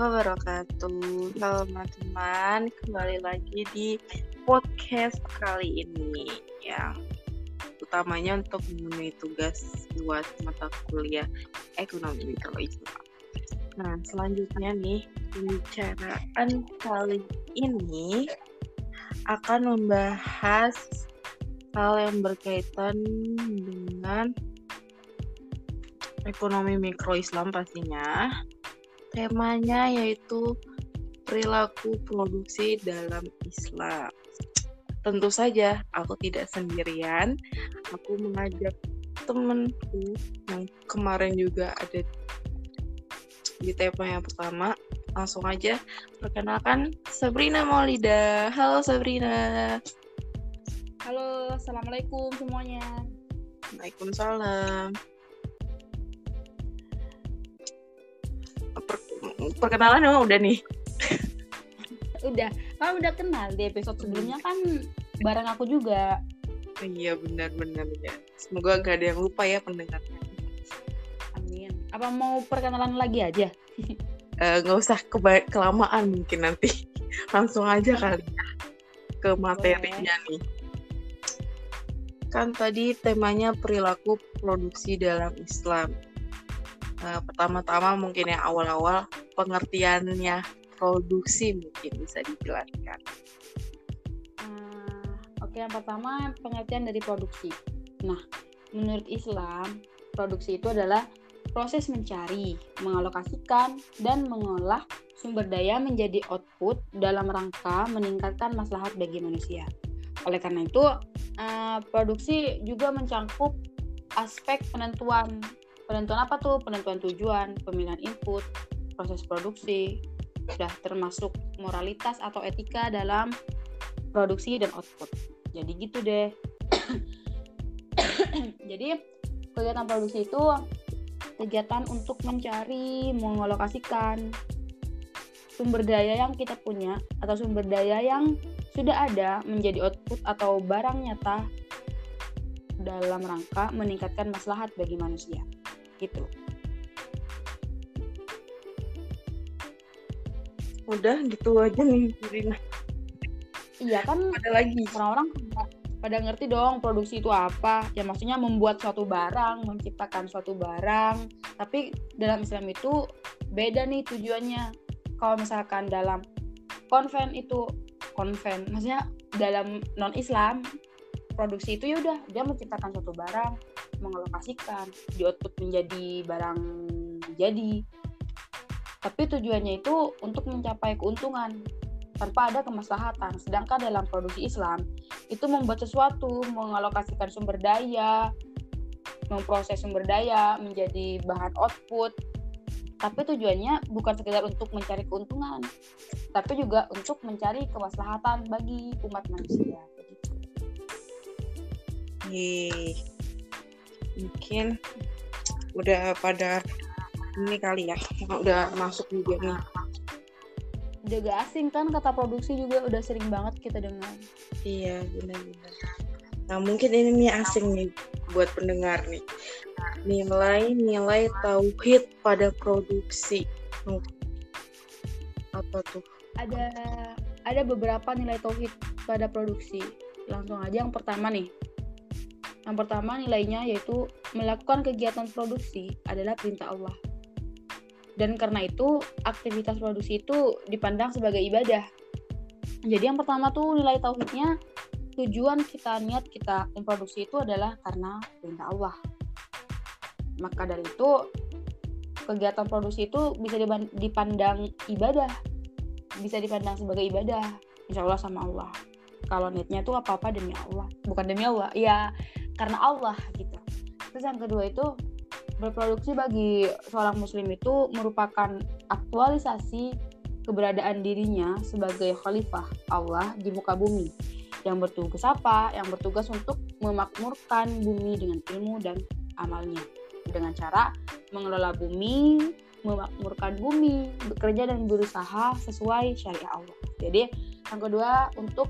wabarakatuh. Halo teman-teman, kembali lagi di podcast kali ini yang utamanya untuk memenuhi tugas buat mata kuliah ekonomi kalau Islam. Nah, selanjutnya nih, pembicaraan kali ini akan membahas hal yang berkaitan dengan ekonomi mikro Islam pastinya Temanya yaitu perilaku produksi dalam Islam. Tentu saja aku tidak sendirian. Aku mengajak temanku yang kemarin juga ada di tema yang pertama. Langsung aja perkenalkan Sabrina Maulida. Halo Sabrina. Halo, Assalamualaikum semuanya. Waalaikumsalam. Perkenalan emang udah nih. Udah. Kan udah kenal di episode sebelumnya kan bareng aku juga. Iya benar-benar ya semoga gak ada yang lupa ya pendengarnya. Amin. Apa mau perkenalan lagi aja? Eh, nggak uh, usah keba- kelamaan mungkin nanti. Langsung aja kali ya ke materinya Boleh. nih. Kan tadi temanya perilaku produksi dalam Islam uh, pertama-tama mungkin yang awal-awal pengertiannya produksi mungkin bisa dijelaskan. Uh, Oke, okay, yang pertama pengertian dari produksi. Nah, menurut Islam, produksi itu adalah proses mencari, mengalokasikan, dan mengolah sumber daya menjadi output dalam rangka meningkatkan maslahat bagi manusia. Oleh karena itu, uh, produksi juga mencangkup aspek penentuan penentuan apa tuh? Penentuan tujuan pemilihan input proses produksi sudah termasuk moralitas atau etika dalam produksi dan output. Jadi gitu deh. Jadi kegiatan produksi itu kegiatan untuk mencari mengalokasikan sumber daya yang kita punya atau sumber daya yang sudah ada menjadi output atau barang nyata dalam rangka meningkatkan maslahat bagi manusia gitu. Udah gitu aja nih Rina. Iya kan ada lagi? orang-orang pada ngerti dong produksi itu apa. Ya maksudnya membuat suatu barang menciptakan suatu barang. Tapi dalam Islam itu beda nih tujuannya. Kalau misalkan dalam konven itu konven maksudnya dalam non Islam produksi itu ya udah dia menciptakan suatu barang mengalokasikan di output menjadi barang jadi. Tapi tujuannya itu untuk mencapai keuntungan tanpa ada kemaslahatan. Sedangkan dalam produksi Islam itu membuat sesuatu mengalokasikan sumber daya memproses sumber daya menjadi bahan output. Tapi tujuannya bukan sekedar untuk mencari keuntungan tapi juga untuk mencari kemaslahatan bagi umat manusia. Yeay mungkin udah pada ini kali ya udah masuk juga nih. Gak asing kan kata produksi juga udah sering banget kita dengar. Iya benar-benar. Nah mungkin ini nih asing nih buat pendengar nih. Nilai-nilai tauhid pada produksi. Apa tuh? Ada ada beberapa nilai tauhid pada produksi. Langsung aja yang pertama nih yang pertama nilainya yaitu melakukan kegiatan produksi adalah perintah Allah. Dan karena itu aktivitas produksi itu dipandang sebagai ibadah. Jadi yang pertama tuh nilai tauhidnya tujuan kita niat kita memproduksi itu adalah karena perintah Allah. Maka dari itu kegiatan produksi itu bisa dipandang ibadah, bisa dipandang sebagai ibadah, insya Allah sama Allah. Kalau niatnya tuh apa-apa demi Allah, bukan demi Allah. Ya karena Allah gitu. Terus yang kedua itu berproduksi bagi seorang muslim itu merupakan aktualisasi keberadaan dirinya sebagai khalifah Allah di muka bumi yang bertugas apa? Yang bertugas untuk memakmurkan bumi dengan ilmu dan amalnya dengan cara mengelola bumi, memakmurkan bumi, bekerja dan berusaha sesuai syariat Allah. Jadi yang kedua untuk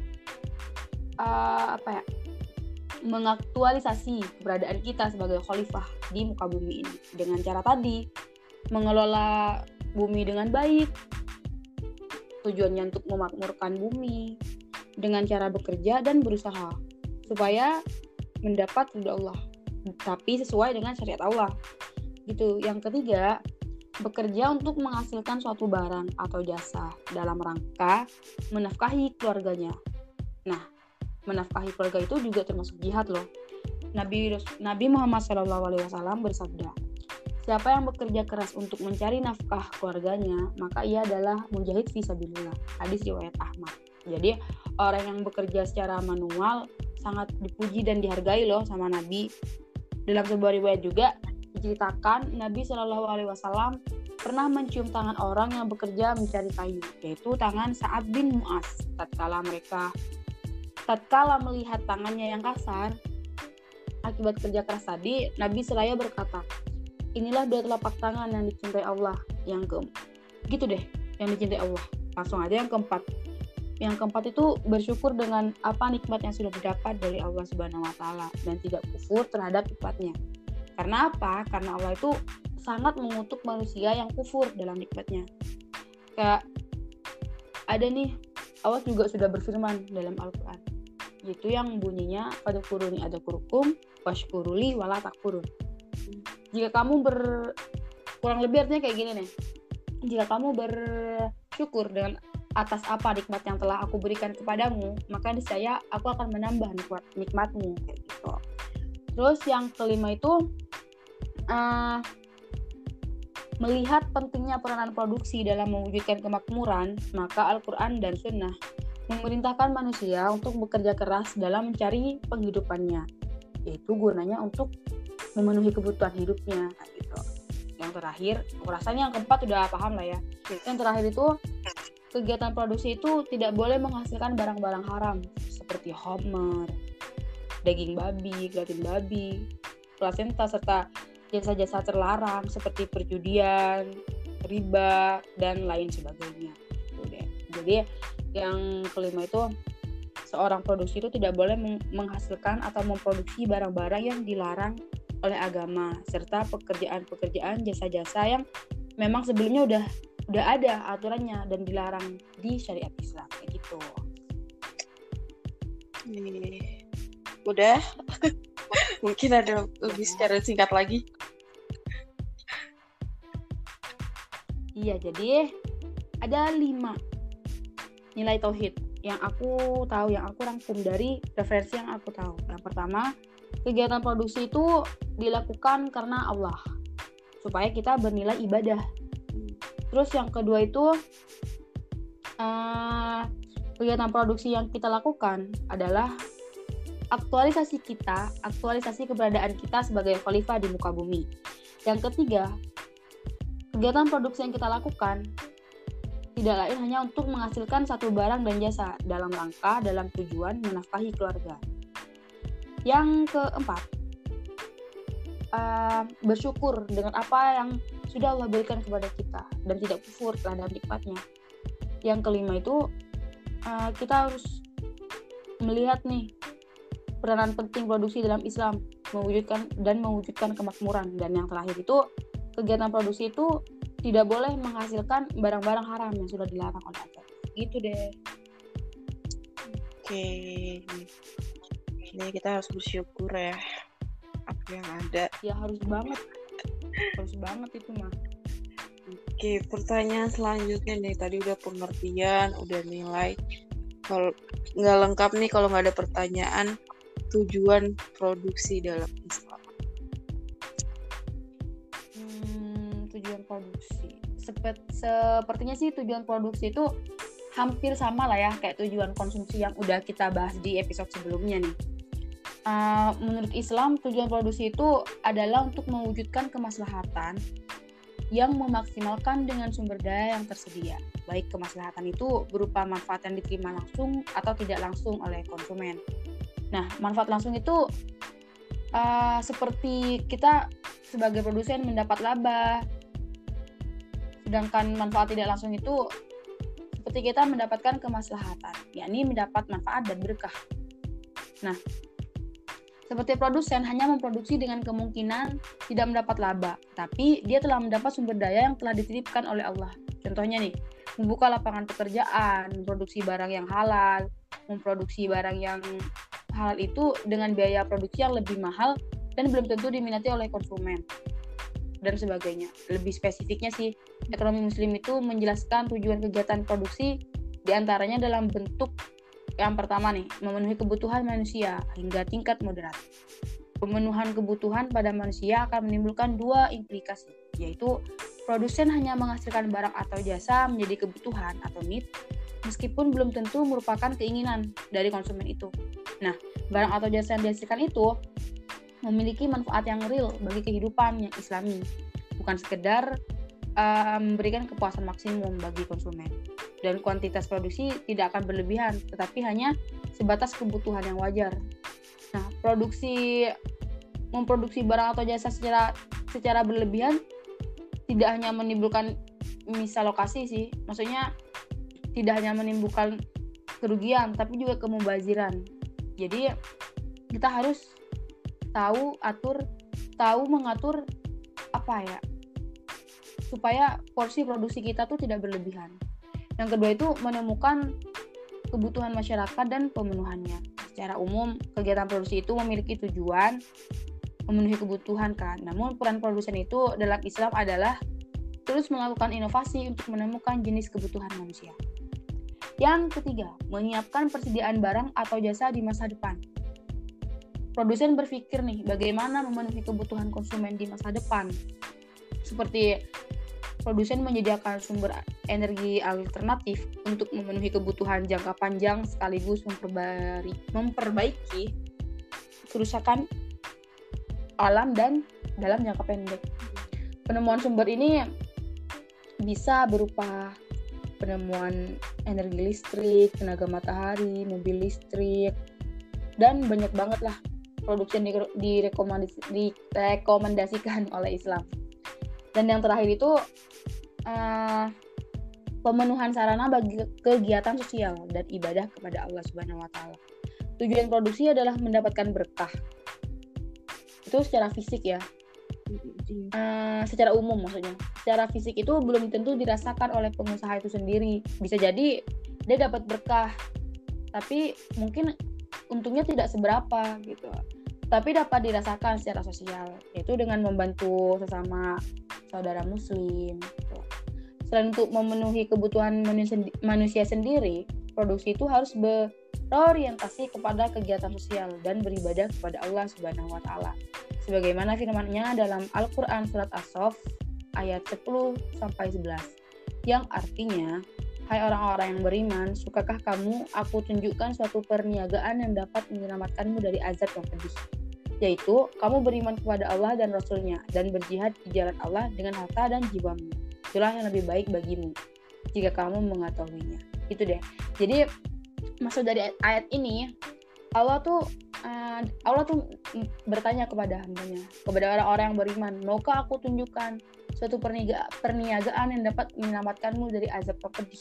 uh, apa ya? Mengaktualisasi keberadaan kita sebagai khalifah di muka bumi ini dengan cara tadi mengelola bumi dengan baik, Tujuannya untuk memakmurkan bumi dengan cara bekerja dan berusaha supaya mendapat ridho Allah, tapi sesuai dengan syariat Allah. Gitu. Yang ketiga, bekerja untuk menghasilkan suatu barang atau jasa dalam rangka menafkahi keluarganya. Nah, menafkahi keluarga itu juga termasuk jihad loh. Nabi Nabi Muhammad SAW bersabda, Siapa yang bekerja keras untuk mencari nafkah keluarganya, maka ia adalah mujahid fisabilillah. Hadis riwayat Ahmad. Jadi orang yang bekerja secara manual sangat dipuji dan dihargai loh sama Nabi. Dalam sebuah riwayat juga diceritakan Nabi Shallallahu Alaihi Wasallam pernah mencium tangan orang yang bekerja mencari kayu, yaitu tangan Saad bin Muas. Tatkala mereka tatkala melihat tangannya yang kasar akibat kerja keras tadi, Nabi Seraya berkata, inilah dua telapak tangan yang dicintai Allah yang ke gitu deh yang dicintai Allah langsung aja yang keempat yang keempat itu bersyukur dengan apa nikmat yang sudah didapat dari Allah Subhanahu wa taala dan tidak kufur terhadap nikmatnya. Karena apa? Karena Allah itu sangat mengutuk manusia yang kufur dalam nikmatnya. Kayak ada nih Allah juga sudah berfirman dalam Al-Qur'an. Yaitu yang bunyinya pada kuruni ada kurukum washkuruli wala takfurun. Jika kamu ber kurang lebih artinya kayak gini nih. Jika kamu bersyukur dengan atas apa nikmat yang telah aku berikan kepadamu, maka saya aku akan menambah nikmat nikmatmu kayak gitu. Terus yang kelima itu uh, melihat pentingnya peranan produksi dalam mewujudkan kemakmuran, maka Al-Quran dan Sunnah memerintahkan manusia untuk bekerja keras dalam mencari penghidupannya, yaitu gunanya untuk memenuhi kebutuhan hidupnya gitu. Yang terakhir, rasanya yang keempat udah paham lah ya. Yang terakhir itu kegiatan produksi itu tidak boleh menghasilkan barang-barang haram seperti homer, daging babi, gratin babi, plasenta serta jasa-jasa terlarang seperti perjudian, riba dan lain sebagainya. Jadi yang kelima itu seorang produksi itu tidak boleh menghasilkan atau memproduksi barang-barang yang dilarang oleh agama serta pekerjaan-pekerjaan jasa-jasa yang memang sebelumnya udah udah ada aturannya dan dilarang di syariat Islam kayak gitu. Udah. Mungkin ada lebih secara singkat lagi. Iya, jadi ada lima nilai tauhid yang aku tahu, yang aku rangkum dari referensi yang aku tahu. Yang pertama, kegiatan produksi itu dilakukan karena Allah, supaya kita bernilai ibadah Terus yang kedua itu uh, kegiatan produksi yang kita lakukan adalah aktualisasi kita, aktualisasi keberadaan kita sebagai khalifah di muka bumi. Yang ketiga, kegiatan produksi yang kita lakukan tidak lain hanya untuk menghasilkan satu barang dan jasa dalam rangka dalam tujuan menafkahi keluarga. Yang keempat, uh, bersyukur dengan apa yang sudah Allah berikan kepada kita dan tidak kufur terhadap nikmatnya. Yang kelima itu uh, kita harus melihat nih peranan penting produksi dalam Islam mewujudkan dan mewujudkan kemakmuran dan yang terakhir itu kegiatan produksi itu tidak boleh menghasilkan barang-barang haram yang sudah dilarang oleh Allah. Gitu deh. Oke. Ini kita harus bersyukur ya apa yang ada. Ya harus banget bagus banget itu mah oke pertanyaan selanjutnya nih tadi udah pengertian udah nilai kalau nggak lengkap nih kalau nggak ada pertanyaan tujuan produksi dalam Islam produksi Sepet, sepertinya sih tujuan produksi itu hampir sama lah ya kayak tujuan konsumsi yang udah kita bahas di episode sebelumnya nih uh, menurut Islam tujuan produksi itu adalah untuk mewujudkan kemaslahatan yang memaksimalkan dengan sumber daya yang tersedia. Baik kemaslahatan itu berupa manfaat yang diterima langsung atau tidak langsung oleh konsumen. Nah, manfaat langsung itu uh, seperti kita sebagai produsen mendapat laba, sedangkan manfaat tidak langsung itu seperti kita mendapatkan kemaslahatan, yakni mendapat manfaat dan berkah. Nah, seperti produsen hanya memproduksi dengan kemungkinan tidak mendapat laba, tapi dia telah mendapat sumber daya yang telah dititipkan oleh Allah. Contohnya nih, membuka lapangan pekerjaan, memproduksi barang yang halal, memproduksi barang yang halal itu dengan biaya produksi yang lebih mahal dan belum tentu diminati oleh konsumen dan sebagainya. Lebih spesifiknya sih, ekonomi muslim itu menjelaskan tujuan kegiatan produksi di antaranya dalam bentuk yang pertama nih, memenuhi kebutuhan manusia hingga tingkat moderat. Pemenuhan kebutuhan pada manusia akan menimbulkan dua implikasi, yaitu produsen hanya menghasilkan barang atau jasa menjadi kebutuhan atau need, meskipun belum tentu merupakan keinginan dari konsumen itu. Nah, barang atau jasa yang dihasilkan itu memiliki manfaat yang real bagi kehidupan yang islami, bukan sekedar uh, memberikan kepuasan maksimum bagi konsumen. Dan kuantitas produksi tidak akan berlebihan, tetapi hanya sebatas kebutuhan yang wajar Nah, produksi memproduksi barang atau jasa secara secara berlebihan tidak hanya menimbulkan misal lokasi sih, maksudnya tidak hanya menimbulkan kerugian tapi juga kemubaziran. Jadi kita harus tahu atur tahu mengatur apa ya supaya porsi produksi kita tuh tidak berlebihan. Yang kedua itu menemukan kebutuhan masyarakat dan pemenuhannya secara umum kegiatan produksi itu memiliki tujuan memenuhi kebutuhan kan. Namun peran produsen itu dalam Islam adalah terus melakukan inovasi untuk menemukan jenis kebutuhan manusia. Yang ketiga, menyiapkan persediaan barang atau jasa di masa depan. Produsen berpikir nih, bagaimana memenuhi kebutuhan konsumen di masa depan. Seperti produsen menyediakan sumber energi alternatif untuk memenuhi kebutuhan jangka panjang sekaligus memperbaiki, memperbaiki kerusakan alam dan dalam jangka pendek. Penemuan sumber ini bisa berupa penemuan energi listrik, tenaga matahari, mobil listrik, dan banyak banget lah produksi direkomendasikan oleh Islam. Dan yang terakhir itu uh, pemenuhan sarana bagi kegiatan sosial dan ibadah kepada Allah Subhanahu wa taala. Tujuan produksi adalah mendapatkan berkah. Itu secara fisik ya. Uh, secara umum maksudnya. Secara fisik itu belum tentu dirasakan oleh pengusaha itu sendiri. Bisa jadi dia dapat berkah, tapi mungkin untungnya tidak seberapa gitu. Tapi dapat dirasakan secara sosial, yaitu dengan membantu sesama saudara muslim gitu. Selain untuk memenuhi kebutuhan manusia, sendiri, produksi itu harus berorientasi kepada kegiatan sosial dan beribadah kepada Allah Subhanahu wa taala. Sebagaimana firman-Nya dalam Al-Qur'an surat As-Saff ayat 10 sampai 11 yang artinya Hai orang-orang yang beriman, sukakah kamu aku tunjukkan suatu perniagaan yang dapat menyelamatkanmu dari azab yang pedih? Yaitu kamu beriman kepada Allah dan Rasulnya dan berjihad di jalan Allah dengan harta dan jiwamu. Itulah yang lebih baik bagimu jika kamu mengetahuinya. Itu deh. Jadi maksud dari ayat ini Allah tuh uh, Allah tuh bertanya kepada hambanya, kepada orang-orang yang beriman, maukah aku tunjukkan suatu perniaga, perniagaan yang dapat menyelamatkanmu dari azab pedih?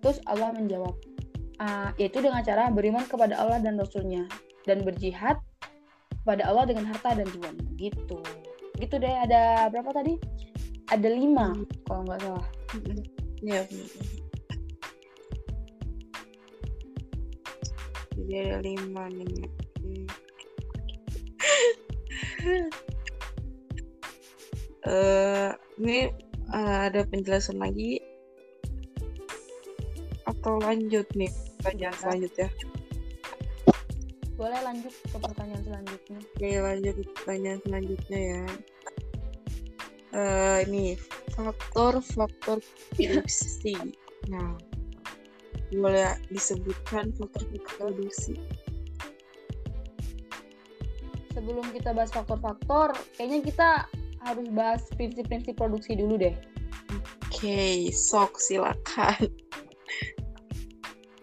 Terus Allah menjawab, uh, yaitu dengan cara beriman kepada Allah dan Rasulnya dan berjihad pada Allah dengan harta dan jiwa gitu. Gitu deh ada berapa tadi? Ada lima hmm. kalau nggak salah. Iya jadi ada lima nih uh, ini uh, ada penjelasan lagi? Atau lanjut nih? Pertanyaan selanjutnya boleh lanjut ke pertanyaan selanjutnya. Oke lanjut ke pertanyaan selanjutnya ya. Uh, ini faktor-faktor produksi. Nah boleh disebutkan faktor-faktor produksi? Sebelum kita bahas faktor-faktor kayaknya kita harus bahas prinsip-prinsip produksi dulu deh. Oke okay, sok silakan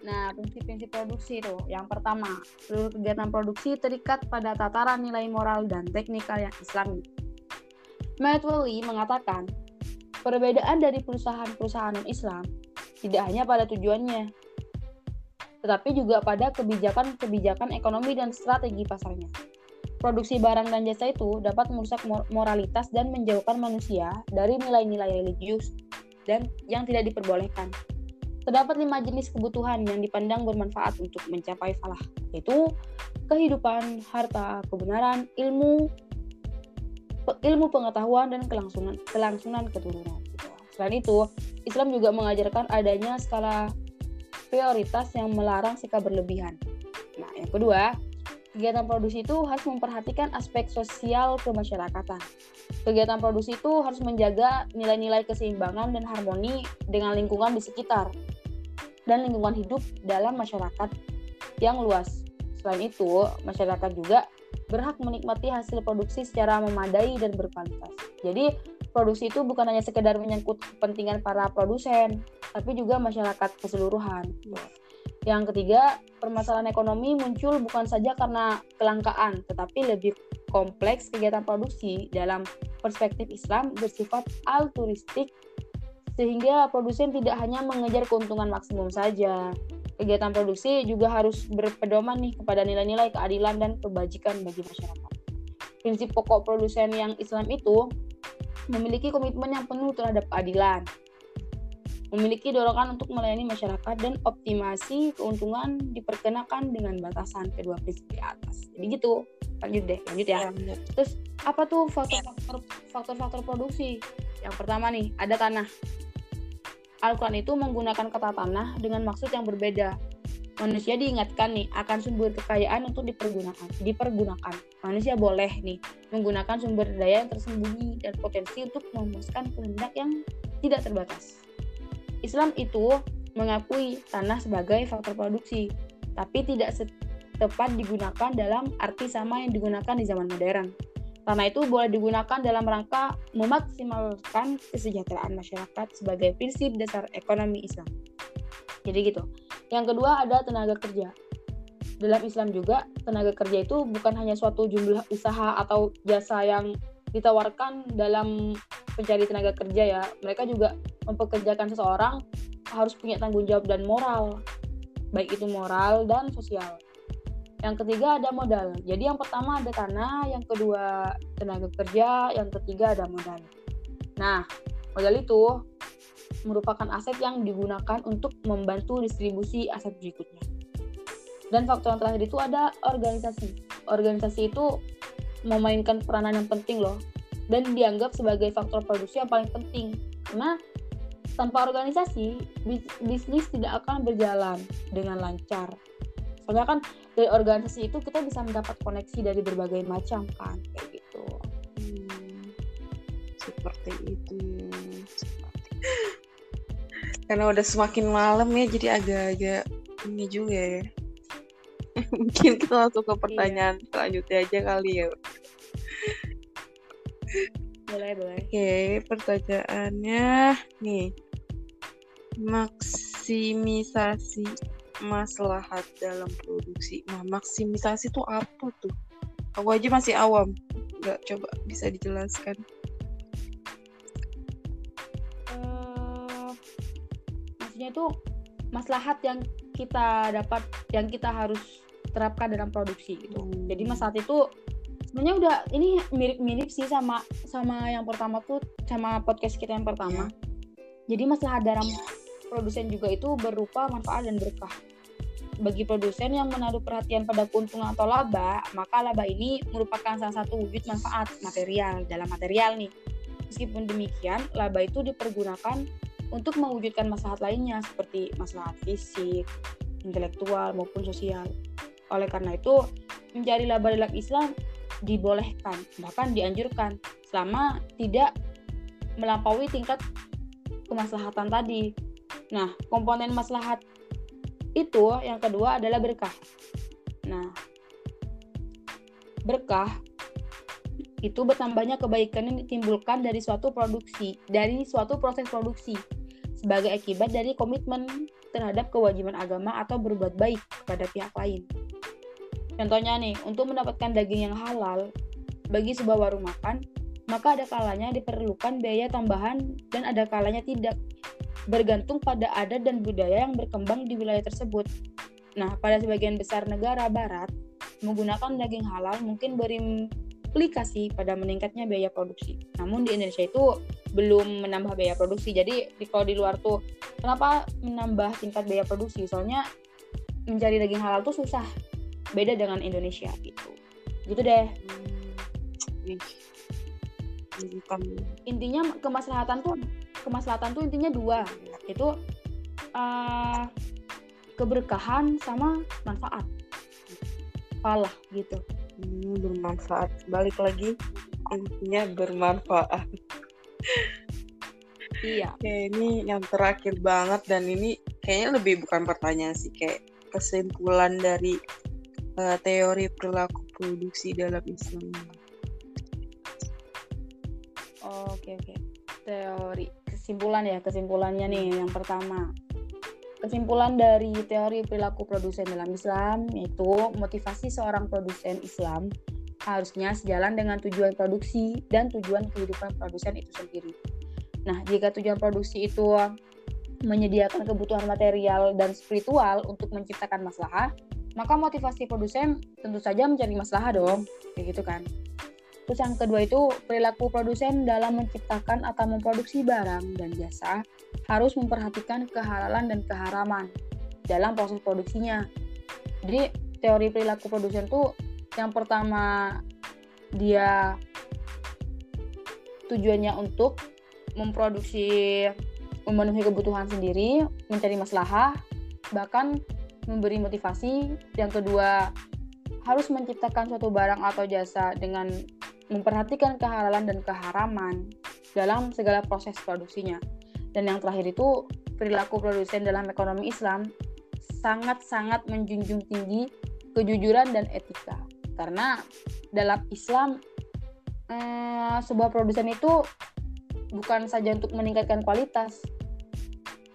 Nah, prinsip-prinsip produksi itu yang pertama, seluruh kegiatan produksi terikat pada tataran nilai moral dan teknikal yang islami. Wally mengatakan, perbedaan dari perusahaan-perusahaan Islam tidak hanya pada tujuannya, tetapi juga pada kebijakan-kebijakan ekonomi dan strategi pasarnya. Produksi barang dan jasa itu dapat merusak moralitas dan menjauhkan manusia dari nilai-nilai religius, dan yang tidak diperbolehkan. Terdapat lima jenis kebutuhan yang dipandang bermanfaat untuk mencapai falah, yaitu kehidupan, harta, kebenaran, ilmu, ilmu pengetahuan, dan kelangsungan, kelangsungan keturunan. Selain itu, Islam juga mengajarkan adanya skala prioritas yang melarang sikap berlebihan. Nah, yang kedua, kegiatan produksi itu harus memperhatikan aspek sosial kemasyarakatan. Kegiatan produksi itu harus menjaga nilai-nilai keseimbangan dan harmoni dengan lingkungan di sekitar dan lingkungan hidup dalam masyarakat yang luas. Selain itu, masyarakat juga berhak menikmati hasil produksi secara memadai dan berkualitas. Jadi, produksi itu bukan hanya sekedar menyangkut kepentingan para produsen, tapi juga masyarakat keseluruhan. Yang ketiga, permasalahan ekonomi muncul bukan saja karena kelangkaan, tetapi lebih kompleks kegiatan produksi dalam perspektif Islam bersifat altruistik sehingga produsen tidak hanya mengejar keuntungan maksimum saja. Kegiatan produksi juga harus berpedoman nih kepada nilai-nilai keadilan dan kebajikan bagi masyarakat. Prinsip pokok produsen yang Islam itu memiliki komitmen yang penuh terhadap keadilan, memiliki dorongan untuk melayani masyarakat dan optimasi keuntungan diperkenakan dengan batasan kedua prinsip di atas. Jadi gitu. Lanjut deh, lanjut ya. ya Terus apa tuh faktor-faktor faktor-faktor produksi? Yang pertama nih, ada tanah. Al-Quran itu menggunakan kata tanah dengan maksud yang berbeda. Manusia diingatkan nih akan sumber kekayaan untuk dipergunakan. Dipergunakan. Manusia boleh nih menggunakan sumber daya yang tersembunyi dan potensi untuk memuaskan kehendak yang tidak terbatas. Islam itu mengakui tanah sebagai faktor produksi, tapi tidak tepat digunakan dalam arti sama yang digunakan di zaman modern. Tanah itu boleh digunakan dalam rangka memaksimalkan kesejahteraan masyarakat sebagai prinsip dasar ekonomi Islam. Jadi gitu. Yang kedua ada tenaga kerja. Dalam Islam juga, tenaga kerja itu bukan hanya suatu jumlah usaha atau jasa yang ditawarkan dalam mencari tenaga kerja ya. Mereka juga mempekerjakan seseorang harus punya tanggung jawab dan moral. Baik itu moral dan sosial. Yang ketiga ada modal. Jadi yang pertama ada tanah, yang kedua tenaga kerja, yang ketiga ada modal. Nah, modal itu merupakan aset yang digunakan untuk membantu distribusi aset berikutnya. Dan faktor yang terakhir itu ada organisasi. Organisasi itu memainkan peranan yang penting loh dan dianggap sebagai faktor produksi yang paling penting. Karena tanpa organisasi, bisnis tidak akan berjalan dengan lancar. Soalnya kan dari organisasi itu kita bisa mendapat koneksi dari berbagai macam kan kayak gitu. Hmm, seperti itu karena udah semakin malam ya jadi agak-agak ini juga ya. Mungkin kita langsung ke pertanyaan iya. selanjutnya aja kali ya. Boleh boleh. Oke pertanyaannya nih. Maksimisasi maslahat dalam produksi. Nah, maksimisasi itu apa tuh? Aku aja masih awam. Nggak coba bisa dijelaskan. Uh, maksudnya itu maslahat yang kita dapat, yang kita harus terapkan dalam produksi gitu. Hmm. Jadi maslahat itu sebenarnya udah ini mirip-mirip sih sama sama yang pertama tuh sama podcast kita yang pertama. Yeah. Jadi masalah dalam produsen juga itu berupa manfaat dan berkah bagi produsen yang menaruh perhatian pada keuntungan atau laba, maka laba ini merupakan salah satu wujud manfaat material dalam material nih. Meskipun demikian, laba itu dipergunakan untuk mewujudkan masalah lainnya seperti masalah fisik, intelektual maupun sosial. Oleh karena itu, mencari laba dalam Islam dibolehkan, bahkan dianjurkan selama tidak melampaui tingkat kemaslahatan tadi. Nah, komponen maslahat itu yang kedua adalah berkah. Nah, berkah itu bertambahnya kebaikan yang ditimbulkan dari suatu produksi, dari suatu proses produksi sebagai akibat dari komitmen terhadap kewajiban agama atau berbuat baik kepada pihak lain. Contohnya nih, untuk mendapatkan daging yang halal bagi sebuah warung makan, maka ada kalanya diperlukan biaya tambahan dan ada kalanya tidak bergantung pada adat dan budaya yang berkembang di wilayah tersebut. Nah, pada sebagian besar negara barat, menggunakan daging halal mungkin berimplikasi pada meningkatnya biaya produksi. Namun di Indonesia itu belum menambah biaya produksi. Jadi di, kalau di luar tuh kenapa menambah tingkat biaya produksi? Soalnya mencari daging halal tuh susah. Beda dengan Indonesia gitu. Gitu deh. Bukan Intinya kemaslahatan tuh kemaslahatan tuh intinya dua, itu uh, keberkahan sama manfaat. Falah gitu. hmm, bermanfaat. Balik lagi intinya bermanfaat. Iya. Oke, ini yang terakhir banget dan ini kayaknya lebih bukan pertanyaan sih, kayak kesimpulan dari eh, teori perilaku produksi dalam Islam. Oke oke. Teori kesimpulan ya kesimpulannya nih yang pertama. Kesimpulan dari teori perilaku produsen dalam Islam yaitu motivasi seorang produsen Islam harusnya sejalan dengan tujuan produksi dan tujuan kehidupan produsen itu sendiri. Nah, jika tujuan produksi itu menyediakan kebutuhan material dan spiritual untuk menciptakan masalah, maka motivasi produsen tentu saja mencari masalah dong, kayak gitu kan. Terus yang kedua itu perilaku produsen dalam menciptakan atau memproduksi barang dan jasa harus memperhatikan kehalalan dan keharaman dalam proses produksinya. Jadi teori perilaku produsen tuh yang pertama dia tujuannya untuk memproduksi memenuhi kebutuhan sendiri, mencari masalah, bahkan memberi motivasi. Yang kedua, harus menciptakan suatu barang atau jasa dengan memperhatikan kehalalan dan keharaman dalam segala proses produksinya. Dan yang terakhir itu perilaku produsen dalam ekonomi Islam sangat-sangat menjunjung tinggi kejujuran dan etika. Karena dalam Islam eh, sebuah produsen itu bukan saja untuk meningkatkan kualitas,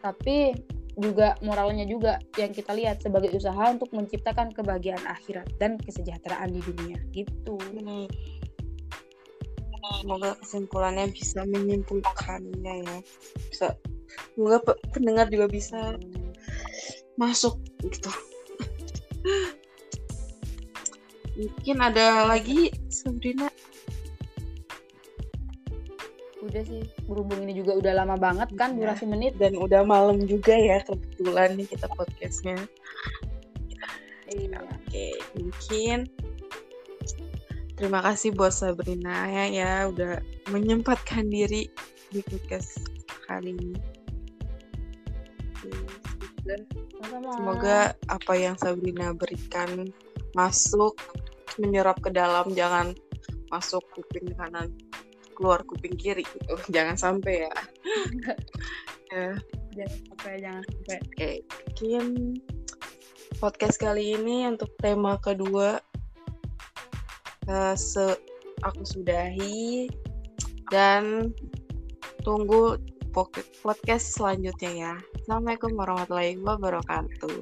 tapi juga moralnya juga yang kita lihat sebagai usaha untuk menciptakan kebahagiaan akhirat dan kesejahteraan di dunia gitu. Ini semoga kesimpulannya bisa menyimpulkannya ya. Bisa semoga pe- pendengar juga bisa masuk gitu. Mungkin ada lagi Sabrina Udah sih, berhubung ini juga udah lama banget kan Iya. durasi menit. dan udah malam juga ya kebetulan nih kita podcastnya. Iya. Oke, mungkin terima kasih buat Sabrina ya ya udah menyempatkan diri di podcast kali ini. Semoga apa yang Sabrina berikan masuk menyerap ke dalam jangan masuk kuping kanan keluar kuping kiri gitu jangan sampai ya ya jangan sampai jangan sampai. Oke, mungkin podcast kali ini untuk tema kedua eh, se aku sudahi dan tunggu podcast selanjutnya ya. Assalamualaikum warahmatullahi wabarakatuh.